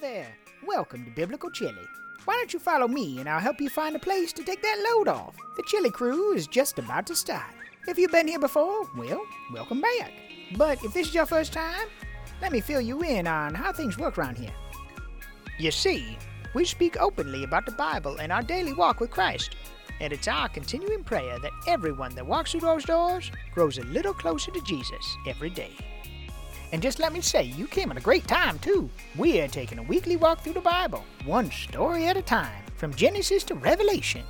there. Welcome to Biblical Chili. Why don't you follow me and I'll help you find a place to take that load off? The chili crew is just about to start. If you've been here before, well, welcome back. But if this is your first time, let me fill you in on how things work around here. You see, we speak openly about the Bible and our daily walk with Christ. And it's our continuing prayer that everyone that walks through those doors grows a little closer to Jesus every day. And just let me say, you came at a great time, too. We're taking a weekly walk through the Bible, one story at a time, from Genesis to Revelation.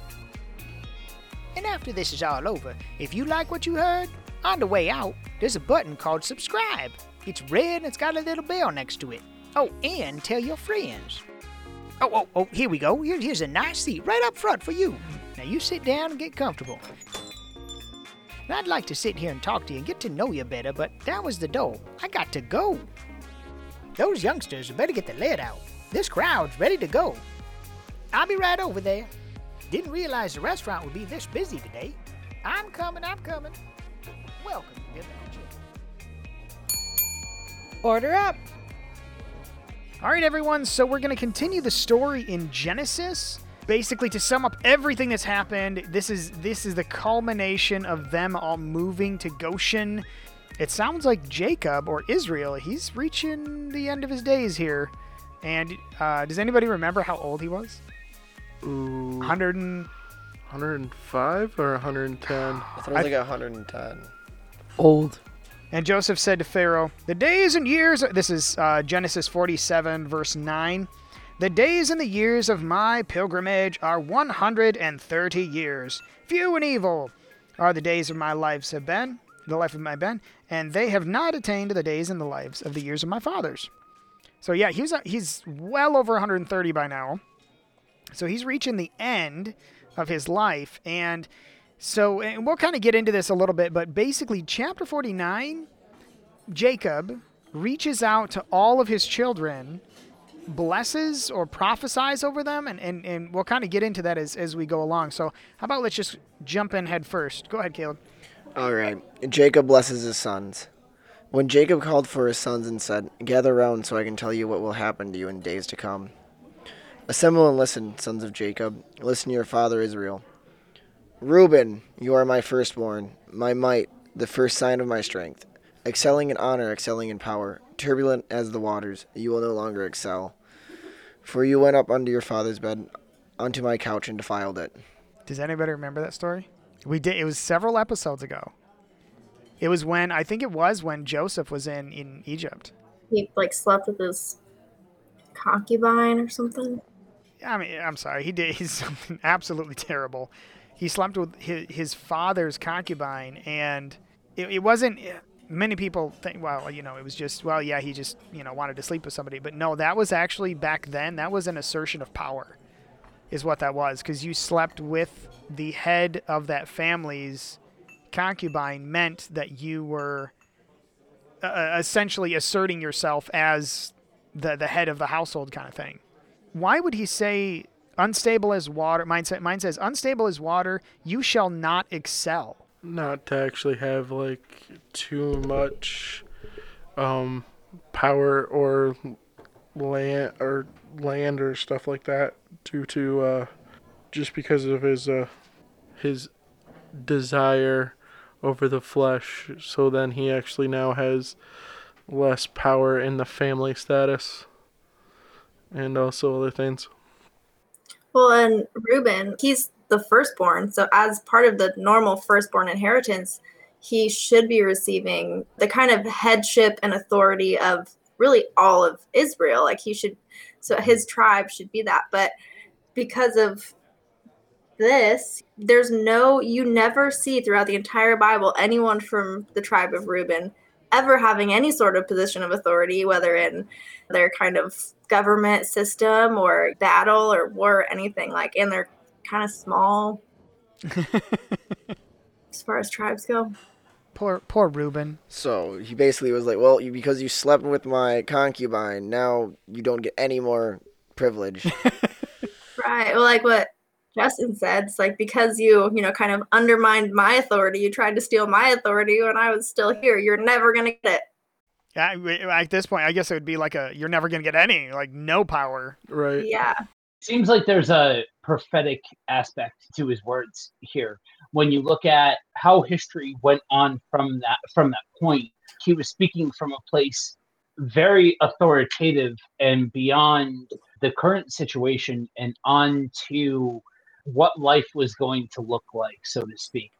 And after this is all over, if you like what you heard, on the way out, there's a button called subscribe. It's red and it's got a little bell next to it. Oh, and tell your friends. Oh, oh, oh, here we go. Here, here's a nice seat right up front for you. Now you sit down and get comfortable. And I'd like to sit here and talk to you and get to know you better, but that was the door. I got to go. Those youngsters better get the lead out. This crowd's ready to go. I'll be right over there. Didn't realize the restaurant would be this busy today. I'm coming, I'm coming. Welcome to. Order up. All right, everyone. So we're going to continue the story in Genesis. Basically, to sum up everything that's happened, this is this is the culmination of them all moving to Goshen. It sounds like Jacob or Israel. He's reaching the end of his days here. And uh, does anybody remember how old he was? Ooh, 100 and 105 or 110? I thought it was like 110. Old. And Joseph said to Pharaoh, The days and years, this is uh, Genesis 47, verse 9. The days and the years of my pilgrimage are 130 years. Few and evil are the days of my lives have been, the life of my Ben, and they have not attained to the days and the lives of the years of my fathers. So yeah, he's he's well over 130 by now. So he's reaching the end of his life, and so and we'll kind of get into this a little bit, but basically, chapter 49, Jacob reaches out to all of his children, blesses or prophesies over them, and, and, and we'll kind of get into that as, as we go along. So, how about let's just jump in head first? Go ahead, Caleb. All right. Jacob blesses his sons. When Jacob called for his sons and said, Gather round so I can tell you what will happen to you in days to come. Assemble and listen, sons of Jacob. Listen to your father Israel. Reuben, you are my firstborn, my might, the first sign of my strength. Excelling in honor, excelling in power, turbulent as the waters, you will no longer excel. For you went up under your father's bed, onto my couch, and defiled it. Does anybody remember that story? We did. It was several episodes ago. It was when I think it was when Joseph was in in Egypt. He like slept with his concubine or something. I mean, I'm sorry. He did. He's something absolutely terrible. He slept with his, his father's concubine, and it, it wasn't. Many people think, well, you know, it was just, well, yeah, he just, you know, wanted to sleep with somebody. But no, that was actually back then. That was an assertion of power, is what that was, because you slept with the head of that family's concubine meant that you were uh, essentially asserting yourself as the the head of the household kind of thing. Why would he say unstable as water? Mine, mine says unstable as water. You shall not excel. Not to actually have like too much um power or land or land or stuff like that due to uh just because of his uh his desire over the flesh. So then he actually now has less power in the family status and also other things. Well, and Reuben, he's the firstborn. So, as part of the normal firstborn inheritance, he should be receiving the kind of headship and authority of really all of Israel. Like, he should, so his tribe should be that. But because of this, there's no, you never see throughout the entire Bible anyone from the tribe of Reuben ever having any sort of position of authority, whether in their kind of government system or battle or war or anything like in they're kind of small as far as tribes go Poor poor Reuben. So he basically was like, "Well, you, because you slept with my concubine, now you don't get any more privilege." right well like what justin said it's like because you you know kind of undermined my authority you tried to steal my authority when i was still here you're never going to get it At, at this point, I guess it would be like a you're never gonna get any, like no power. Right. Yeah. Seems like there's a prophetic aspect to his words here. When you look at how history went on from that from that point he was speaking from a place very authoritative and beyond the current situation and on to what life was going to look like so to speak.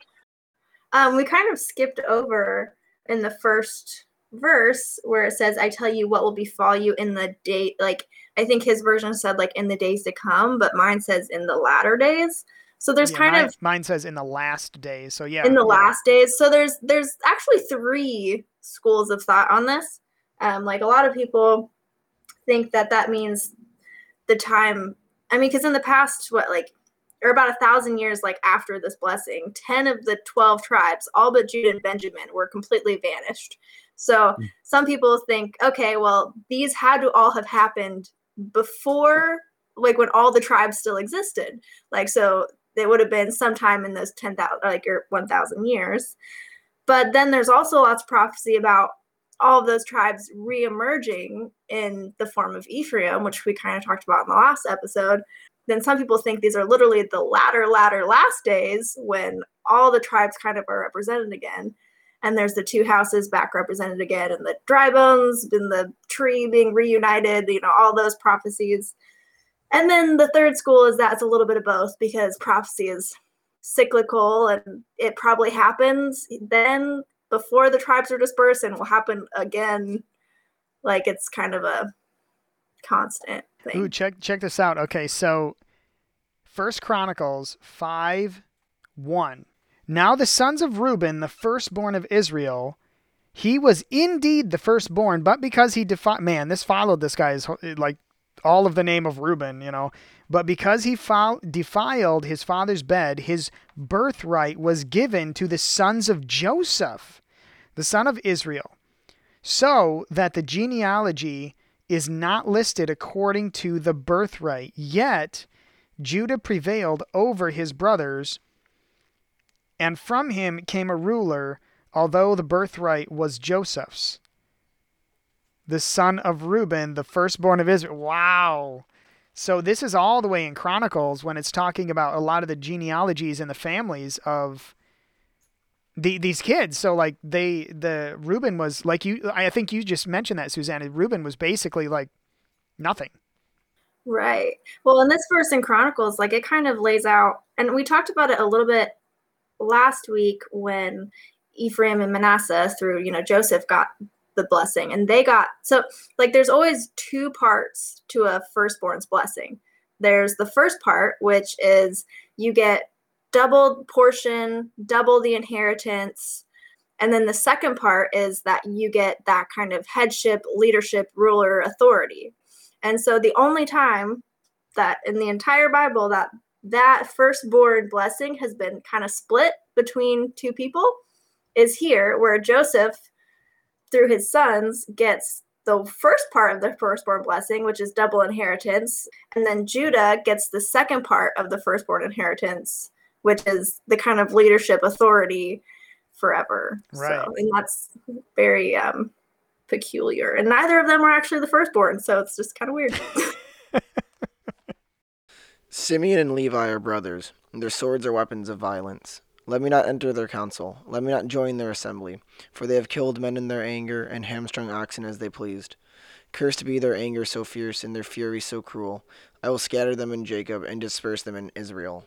Um, we kind of skipped over in the first verse where it says, I tell you what will befall you in the day. Like, I think his version said, like, in the days to come, but mine says in the latter days. So there's Yeah, kind mine, of mine says in the last days. So yeah, in the yeah. last days. So there's there's actually three schools of thought on this. Um, like a lot of people think that that means the time. I mean, because in the past, what like or about a thousand years like after this blessing, ten of the twelve tribes, all but Judah and Benjamin, were completely vanished. So Hmm. some people think, okay, well, these had to all have happened before, like when all the tribes still existed. Like so, it would have been sometime in those 10,000 like or 1000 years but then there's also lots of prophecy about all of those tribes re-emerging in the form of Ephraim which we kind of talked about in the last episode then some people think these are literally the latter latter last days when all the tribes kind of are represented again and there's the two houses back represented again and the dry bones and the tree being reunited you know all those prophecies and then the third school is that it's a little bit of both because prophecy is cyclical and it probably happens then before the tribes are dispersed and will happen again. Like it's kind of a constant thing. Ooh, check check this out. Okay, so First Chronicles five one. Now the sons of Reuben, the firstborn of Israel, he was indeed the firstborn, but because he defied man, this followed this guy's like all of the name of Reuben, you know. But because he fol- defiled his father's bed, his birthright was given to the sons of Joseph, the son of Israel, so that the genealogy is not listed according to the birthright. Yet Judah prevailed over his brothers, and from him came a ruler, although the birthright was Joseph's the son of Reuben, the firstborn of Israel. Wow. So this is all the way in Chronicles when it's talking about a lot of the genealogies and the families of the these kids. So like they the Reuben was like you I think you just mentioned that Susanna. Reuben was basically like nothing. Right. Well, in this verse in Chronicles, like it kind of lays out, and we talked about it a little bit last week when Ephraim and Manasseh, through you know Joseph, got the blessing, and they got so like there's always two parts to a firstborn's blessing. There's the first part, which is you get double portion, double the inheritance. And then the second part is that you get that kind of headship, leadership, ruler, authority. And so the only time that in the entire Bible that that firstborn blessing has been kind of split between two people is here where Joseph through his sons gets the first part of the firstborn blessing, which is double inheritance, and then Judah gets the second part of the firstborn inheritance, which is the kind of leadership authority forever. Right. So, and that's very um, peculiar. And neither of them are actually the firstborn, so it's just kind of weird. Simeon and Levi are brothers, and their swords are weapons of violence. Let me not enter their council, let me not join their assembly, for they have killed men in their anger, and hamstrung oxen as they pleased. Cursed be their anger so fierce, and their fury so cruel. I will scatter them in Jacob, and disperse them in Israel.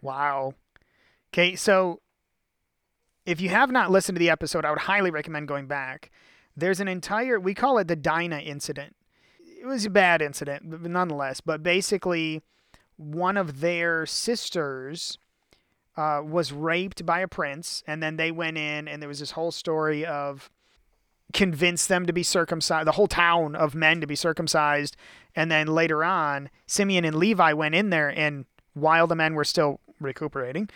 Wow. Okay, so if you have not listened to the episode, I would highly recommend going back. There's an entire, we call it the Dinah incident. It was a bad incident, nonetheless. But basically, one of their sisters uh, was raped by a prince, and then they went in, and there was this whole story of convince them to be circumcised, the whole town of men to be circumcised. And then later on, Simeon and Levi went in there, and while the men were still recuperating,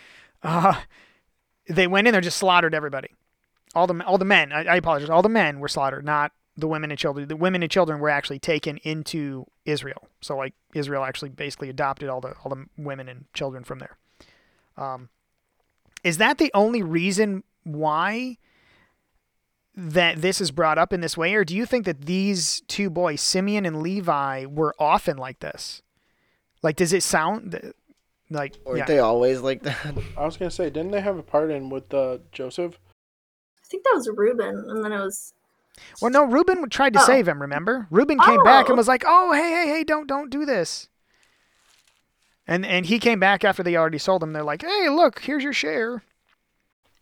uh, they went in there just slaughtered everybody. All the all the men. I, I apologize. All the men were slaughtered, not the women and children. The women and children were actually taken into Israel. So like Israel actually basically adopted all the all the women and children from there. Um, is that the only reason why that this is brought up in this way, or do you think that these two boys, Simeon and Levi, were often like this? Like, does it sound th- like Weren't yeah. they always like that? I was gonna say, didn't they have a part in with uh, Joseph? I think that was Reuben, and then it was Well, no, Reuben tried to Oh. save him. Remember, Reuben came back and Oh. was like, "Oh, hey, hey, hey, don't, don't do this." And and he came back after they already sold him. They're like, "Hey, look, here's your share."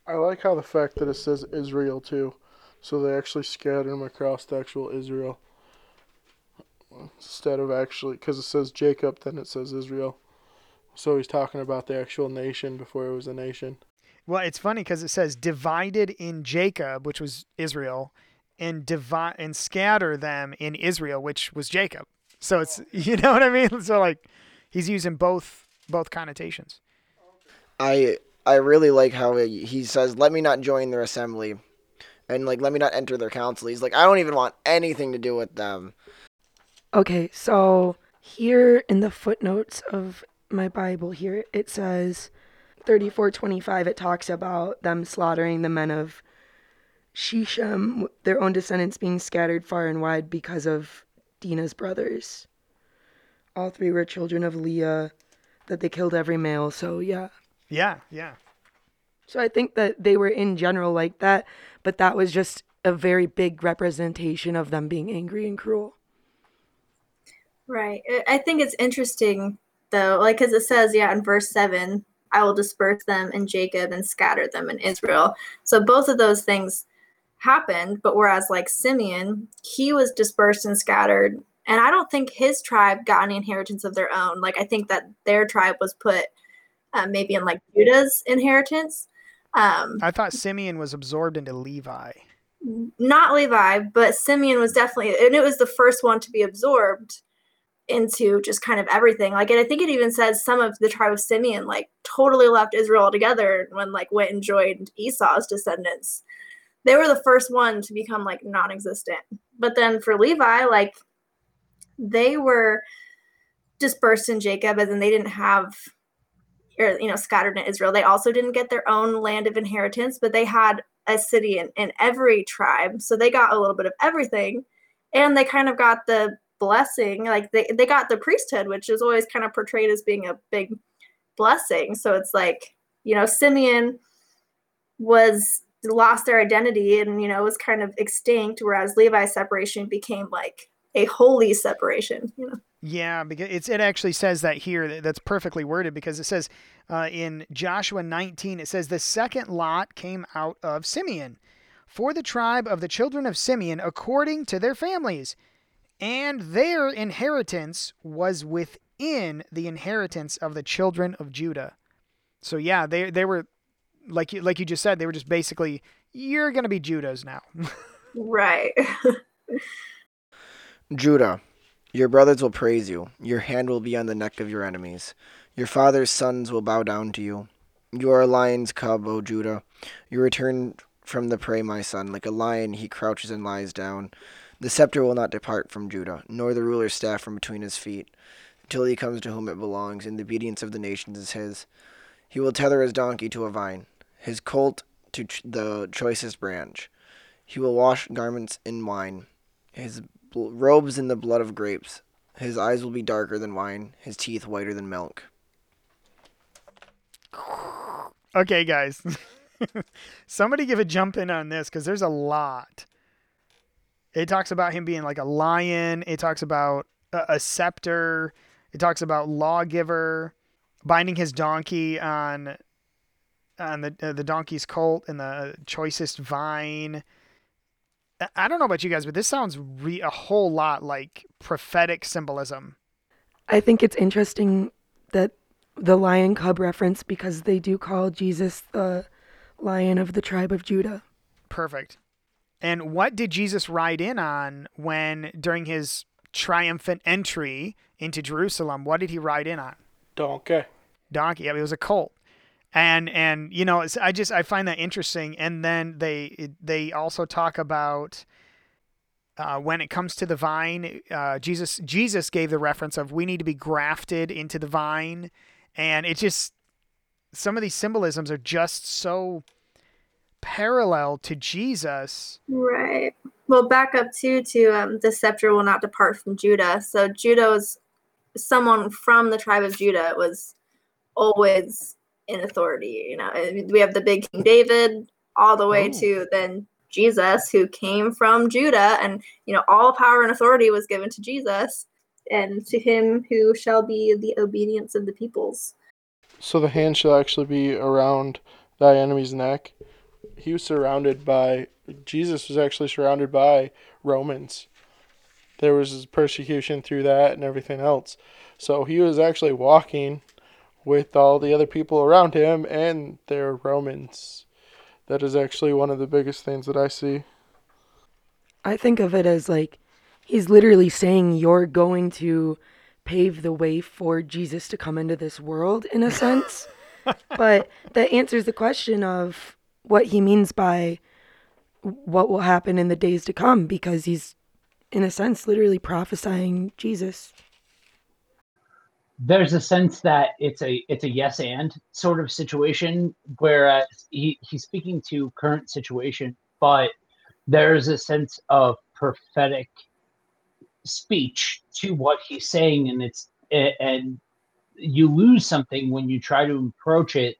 I like how the fact that it says Israel too, so they actually scatter them across the actual Israel instead of actually because it says Jacob, then it says Israel. So he's talking about the actual nation before it was a nation. Well, it's funny because it says divided in Jacob, which was Israel, and divide and scatter them in Israel, which was Jacob. So it's you know what I mean. So like, he's using both both connotations. I I really like how he he says, "Let me not join their assembly," and like, "Let me not enter their council." He's like, "I don't even want anything to do with them." Okay, so here in the footnotes of my Bible here it says 3425 it talks about them slaughtering the men of Shechem, um, their own descendants being scattered far and wide because of Dinah's brothers. All three were children of Leah that they killed every male. So yeah. Yeah, yeah. So I think that they were in general like that, but that was just a very big representation of them being angry and cruel. Right. I- I think it's interesting though, like because it says, yeah, in verse seven, I will disperse them in Jacob and scatter them in Israel. So both of those things happened, but whereas like Simeon, he was dispersed and scattered, and I don't think his tribe got any inheritance of their own. Like I think that their tribe was put uh, maybe in like Judah's inheritance. Um, I thought Simeon was absorbed into Levi. not Levi, but Simeon was definitely, and it was the first one to be absorbed into just kind of everything. Like, and I think it even says some of the tribe of Simeon like totally left Israel altogether when like went and joined Esau's descendants. They were the first one to become like non-existent. But then for Levi, like they were dispersed in Jacob, and in they didn't have or you know scattered in Israel. They also didn't get their own land of inheritance, but they had a city in, in every tribe. So they got a little bit of everything. And they kind of got the blessing, like they, they got the priesthood, which is always kind of portrayed as being a big blessing. So it's like, you know, Simeon was lost their identity and, you know, was kind of extinct, whereas Levi's separation became like a holy separation, you know. Yeah, because it's it actually says that here. That's perfectly worded because it says uh, in Joshua 19, it says the second lot came out of Simeon, for the tribe of the children of Simeon according to their families, and their inheritance was within the inheritance of the children of Judah. So yeah, they they were like you like you just said, they were just basically you're gonna be Judah's now. Right. Judah, your brothers will praise you. Your hand will be on the neck of your enemies. Your father's sons will bow down to you. You are a lion's cub, O Judah. You return from the prey, my son. Like a lion, he crouches and lies down. The scepter will not depart from Judah, nor the ruler's staff from between his feet, until he comes to whom it belongs, and the obedience of the nations is his. He will tether his donkey to a vine, his colt to ch- the choicest branch. He will wash garments in wine, his bl- robes in the blood of grapes. His eyes will be darker than wine, his teeth whiter than milk. Okay, guys. Somebody give a jump in on this because there's a lot. It talks about him being like a lion. It talks about a, a scepter. It talks about lawgiver, binding his donkey on on the uh, the donkey's colt and the choicest vine. I- I don't know about you guys, but this sounds re- a whole lot like prophetic symbolism. I think it's interesting that the lion cub reference because they do call Jesus the lion of the tribe of Judah. Perfect. And what did Jesus ride in on when during his triumphant entry into Jerusalem? What did he ride in on? Donkey. Donkey. I mean, it was a colt. And and you know, I just I find that interesting. And then they they also talk about uh, when it comes to the vine, uh, Jesus Jesus gave the reference of we need to be grafted into the vine, and it just some of these symbolisms are just so parallel to Jesus. Right. Well, back up too to um, the scepter will not depart from Judah. So Judah was someone from the tribe of Judah was always in authority. You know, we have the big King David all the way Oh. to then Jesus, who came from Judah, and you know all power and authority was given to Jesus, and to him who shall be the obedience of the peoples. So the hand shall actually be around thy enemy's neck. He was surrounded by Jesus was actually surrounded by Romans. There was persecution through that and everything else. So he was actually walking with all the other people around him and they're Romans. That is actually one of the biggest things that I see. I think of it as like he's literally saying you're going to pave the way for Jesus to come into this world in a sense. but that answers the question of what he means by what will happen in the days to come because he's in a sense literally prophesying Jesus. There's a sense that it's a it's a yes and sort of situation whereas he, he's speaking to current situation but there's a sense of prophetic speech to what he's saying and it's and you lose something when you try to approach it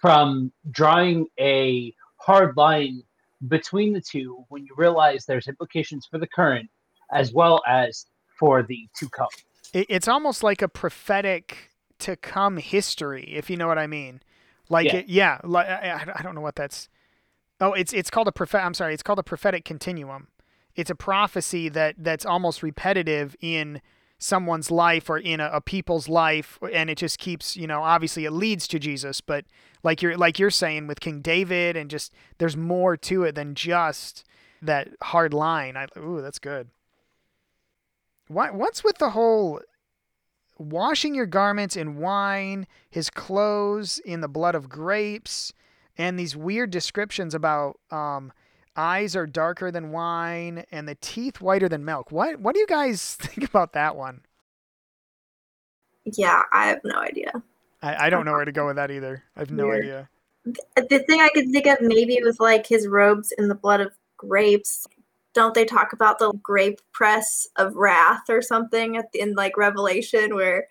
from drawing a hard line between the two when you realize there's implications for the current as well as for the to come it's almost like a prophetic to come history, if you know what I mean. Like Yeah. it, yeah. Like, I, I- don't know what that's. Oh, it's it's called a prophet. I'm sorry. It's called a prophetic continuum. It's a prophecy that that's almost repetitive in someone's life or in a, a people's life, and it just keeps you know. Obviously, it leads to Jesus, but like you're like you're saying with King David, and just there's more to it than just that hard line. I, ooh, that's good. What what's with the whole washing your garments in wine, his clothes in the blood of grapes, and these weird descriptions about um, eyes are darker than wine and the teeth whiter than milk. What what do you guys think about that one? Yeah, I have no idea. I, I don't know where to go with that either. I have no Weird. idea. The thing I could think of maybe was like his robes in the blood of grapes. Don't they talk about the grape press of wrath or something in like Revelation where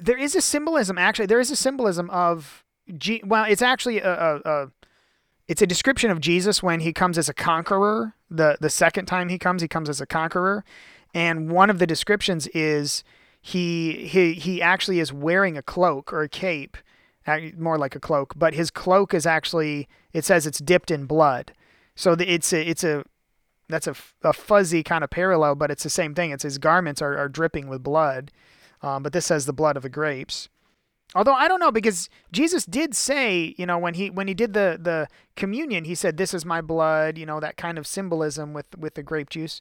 There is a symbolism actually. There is a symbolism of G. Well, it's actually a, a, a it's a description of Jesus when he comes as a conqueror. The the second time he comes, he comes as a conqueror, and one of the descriptions is he he he actually is wearing a cloak or a cape, more like a cloak, but his cloak is actually it says it's dipped in blood. So it's a it's a that's a, a fuzzy kind of parallel, but it's the same thing. It's his garments are, are dripping with blood, um, but this says the blood of the grapes. Although I don't know because Jesus did say, you know, when he when he did the the communion, he said, "This is my blood." You know that kind of symbolism with with the grape juice.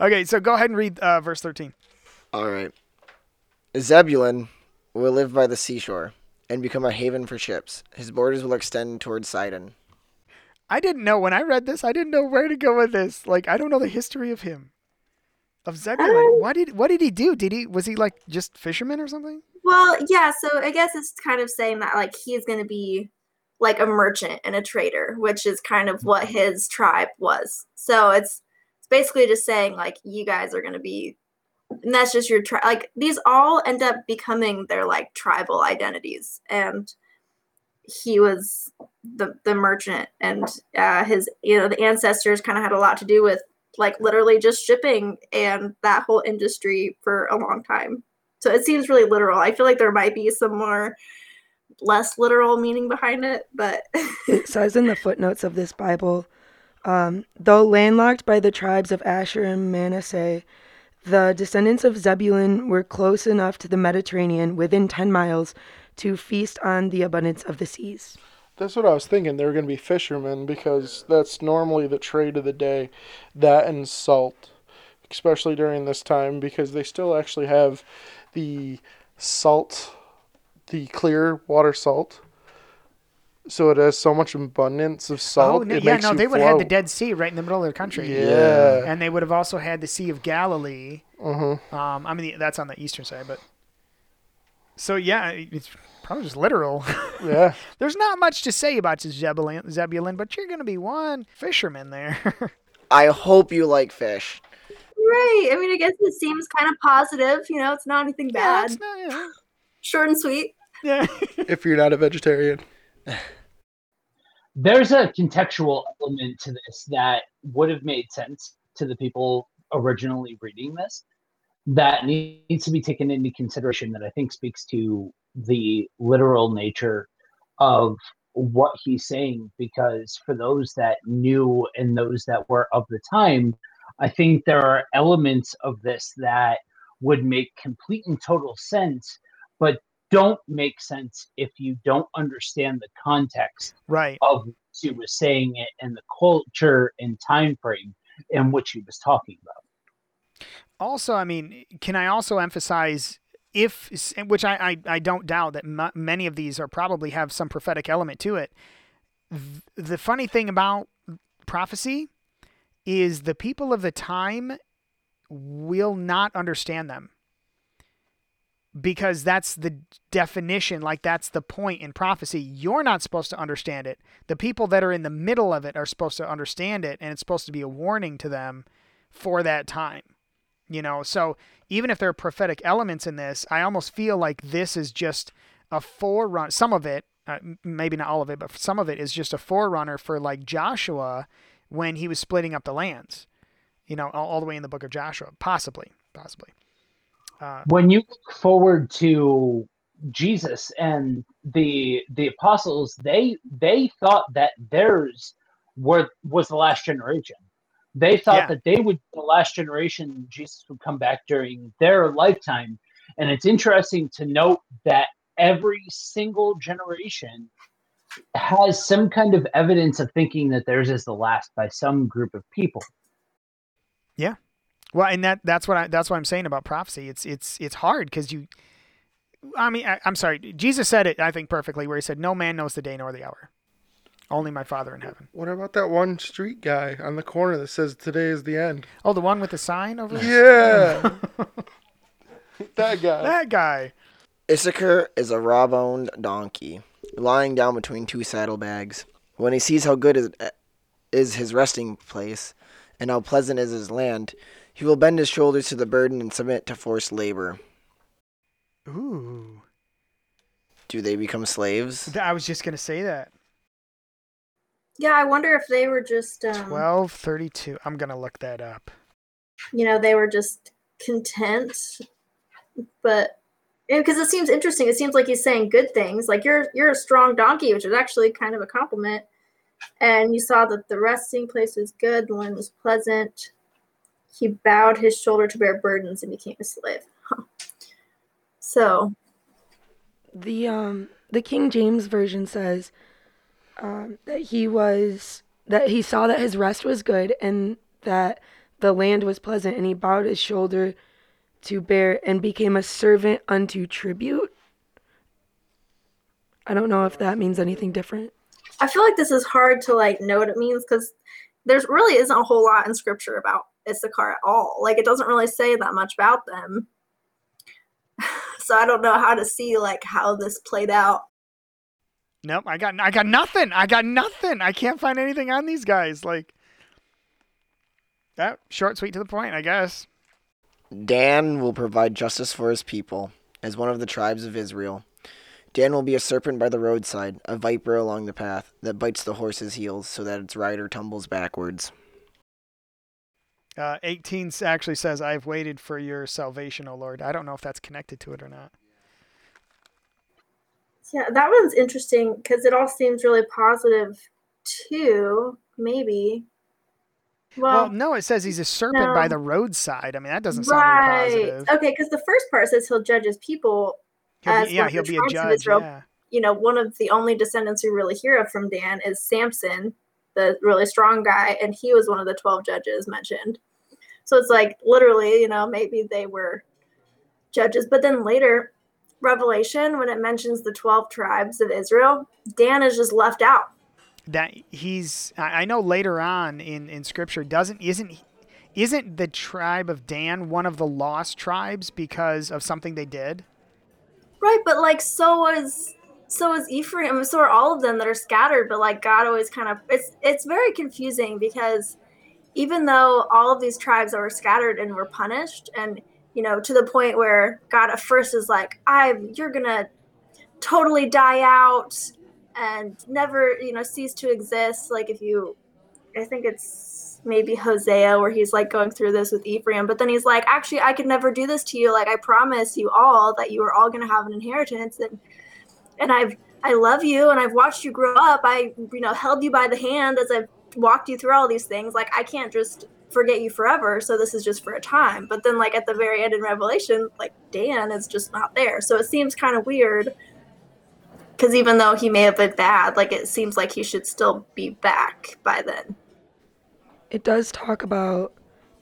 Okay, so go ahead and read uh, verse thirteen. All right. Zebulun will live by the seashore and become a haven for ships. His borders will extend towards Sidon. I didn't know when I read this. I didn't know where to go with this. Like I don't know the history of him, of Zebulun. Um, what did what did he do? Did he was he like just fisherman or something? Well, yeah, so I guess it's kind of saying that like he's going to be like a merchant and a trader, which is kind of what his tribe was. So it's it's basically just saying like you guys are going to be and that's just your tribe. like these all end up becoming their like tribal identities and he was the the merchant and uh his you know the ancestors kind of had a lot to do with like literally just shipping and that whole industry for a long time so it seems really literal. I feel like there might be some more less literal meaning behind it, but It says in the footnotes of this Bible, um, though landlocked by the tribes of Asher and Manasseh, the descendants of Zebulun were close enough to the Mediterranean, within 10 miles, to feast on the abundance of the seas. That's what I was thinking. They were going to be fishermen because that's normally the trade of the day. That and salt, especially during this time, because they still actually have the salt, the clear water salt. So it has so much abundance of salt. oh no, it yeah, makes no, you they would have had the. Dead Sea right in the middle of their country. Yeah. and they would have also had the Sea of Galilee. Mhm. Um, I mean that's on the eastern side, but So yeah, it's probably just literal. Yeah. There's not much to say about Zebulun, Zebulun, but you're gonna be one fisherman there. I hope you like fish. Right. I mean, I guess it seems kind of positive. You know, it's not anything yeah, bad. it's not, yeah. Short and sweet. yeah. If you're not a vegetarian. there's a contextual element to this that would have made sense to the people originally reading this that needs to be taken into consideration that I think speaks to the literal nature of what he's saying because for those that knew and those that were of the time I think there are elements of this that would make complete and total sense but don't make sense if you don't understand the context Right. of which he was saying it and the culture and time frame in which he was talking about. Also, I mean, can I also emphasize if, which I, I, I don't doubt that m- many of these are probably have some prophetic element to it. Th- The funny thing about prophecy is the people of the time will not understand them because that's the definition like that's the point in prophecy. You're not supposed to understand it. The people that are in the middle of it are supposed to understand it and it's supposed to be a warning to them for that time you know so even if there are prophetic elements in this i almost feel like this is just a forerunner some of it uh, maybe not all of it but some of it is just a forerunner for like joshua when he was splitting up the lands you know all, all the way in the book of joshua possibly possibly uh, When you look forward to Jesus and the the apostles, they they thought that theirs were was the last generation. They thought Yeah. that they would be the last generation. Jesus would come back during their lifetime, and it's interesting to note that every single generation has some kind of evidence of thinking that theirs is the last by some group of people. Yeah. Well, and that that's what I that's what I'm saying about prophecy. It's it's it's hard because you. I mean, I, I'm sorry. Jesus said it, I think, perfectly, where he said, "No man knows the day nor the hour, only my Father in heaven." What about that one street guy on the corner that says today is the end? Oh, the one with the sign over there. Yeah. that guy. That guy. Issachar is a raw-boned donkey, lying down between two saddlebags. When he sees how good is, is his resting place, and how pleasant is his land, he will bend his shoulders to the burden and submit to forced labor. Ooh, Do they become slaves? I was just gonna say that. Yeah, I wonder if they were just, um, Twelve thirty-two. I'm gonna look that up. you know, they were just content. But because it seems interesting, it seems like he's saying good things. Like you're you're a strong donkey, which is actually kind of a compliment. And you saw that the resting place was good, the land was pleasant. He bowed his shoulder to bear burdens and became a slave. Huh. So The um the King James version says um, that he was that he saw that his rest was good and that the land was pleasant and he bowed his shoulder to bear and became a servant unto tribute. I don't know if that means anything different. I feel like this is hard to like know what it means because there's really isn't a whole lot in scripture about Issachar at all. Like it doesn't really say that much about them. so I don't know how to see like how this played out. Nope, I got I got nothing. I got nothing. I can't find anything on these guys. Like that short, sweet, to the point. I guess. Dan will provide justice for his people, as one of the tribes of Israel. Dan will be a serpent by the roadside, a viper along the path, that bites the horse's heels so that its rider tumbles backwards. Uh, 18 s- actually says, "I've waited for your salvation, O Lord." I don't know if that's connected to it or not. Yeah, that one's interesting because it all seems really positive too. Maybe. Well, Well, no, it says he's a serpent by the roadside. I mean, that doesn't sound right. very positive. Okay, because the first part says he'll judge his people. He'll as be, yeah, he'll be a judge. Israel. Yeah. you know, one of the only descendants we really hear of from Dan is Samson, the really strong guy, and he was one of the 12 judges mentioned. So it's like literally, you know, maybe they were judges. But then later, Revelation, when it mentions the 12 tribes of Israel, Dan is just left out. that he's I know later on in in scripture doesn't isn't isn't the tribe of Dan one of the lost tribes because of something they did? Right, but like so was so is Ephraim, so are all of them that are scattered, but like God always kind of it's it's very confusing because even though all of these tribes were scattered and were punished and you know to the point where God at first is like, I you're gonna totally die out and never, you know, cease to exist. Like if you I think it's maybe Hosea where he's like going through this with Ephraim, but then he's like, actually, I could never do this to you. Like I promise you all that you are all to have an inheritance, and and I've I love you, and I've watched you grow up. I you know held you by the hand as I've walked you through all these things. Like I can't just forget you forever. So this is just for a time. But then like at the very end in Revelation, like Dan is just not there. So it seems kind of weird because even though he may have been bad, like it seems like he should still be back by then. It does talk about,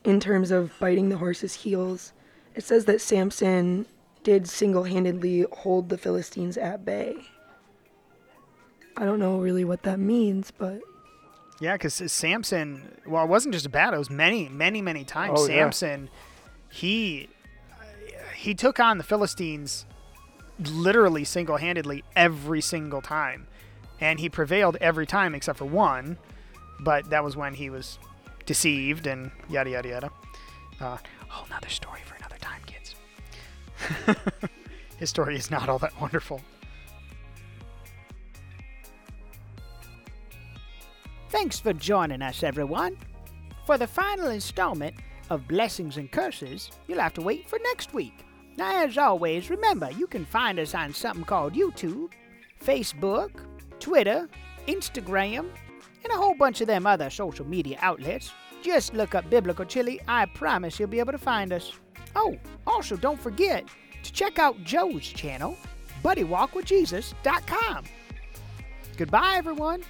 in terms of biting the horse's heels, it says that Samson did single handedly hold the Philistines at bay. I don't know really what that means, but Yeah, because Samson, well, it wasn't just a battle; it was many, many, many times. Oh, yeah. Samson, he he took on the Philistines literally single-handedly every single time, and he prevailed every time except for one. But that was when he was deceived and yada yada yada. Uh, whole nother story for another time, kids. His story is not all that wonderful. Thanks for joining us, everyone. For the final installment of Blessings and Curses, you'll have to wait for next week. Now, as always, remember you can find us on something called YouTube, Facebook, Twitter, Instagram, and a whole bunch of them other social media outlets. Just look up Biblical Chili. I promise you'll be able to find us. Oh, also don't forget to check out Joe's channel, BuddyWalkWithJesus.com. Goodbye, everyone.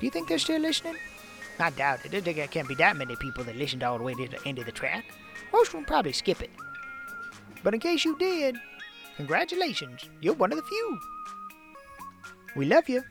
Do you think they're still listening? I doubt it. There can't be that many people that listened all the way to the end of the track. Most of them probably skip it. But in case you did, congratulations. You're one of the few. We love you.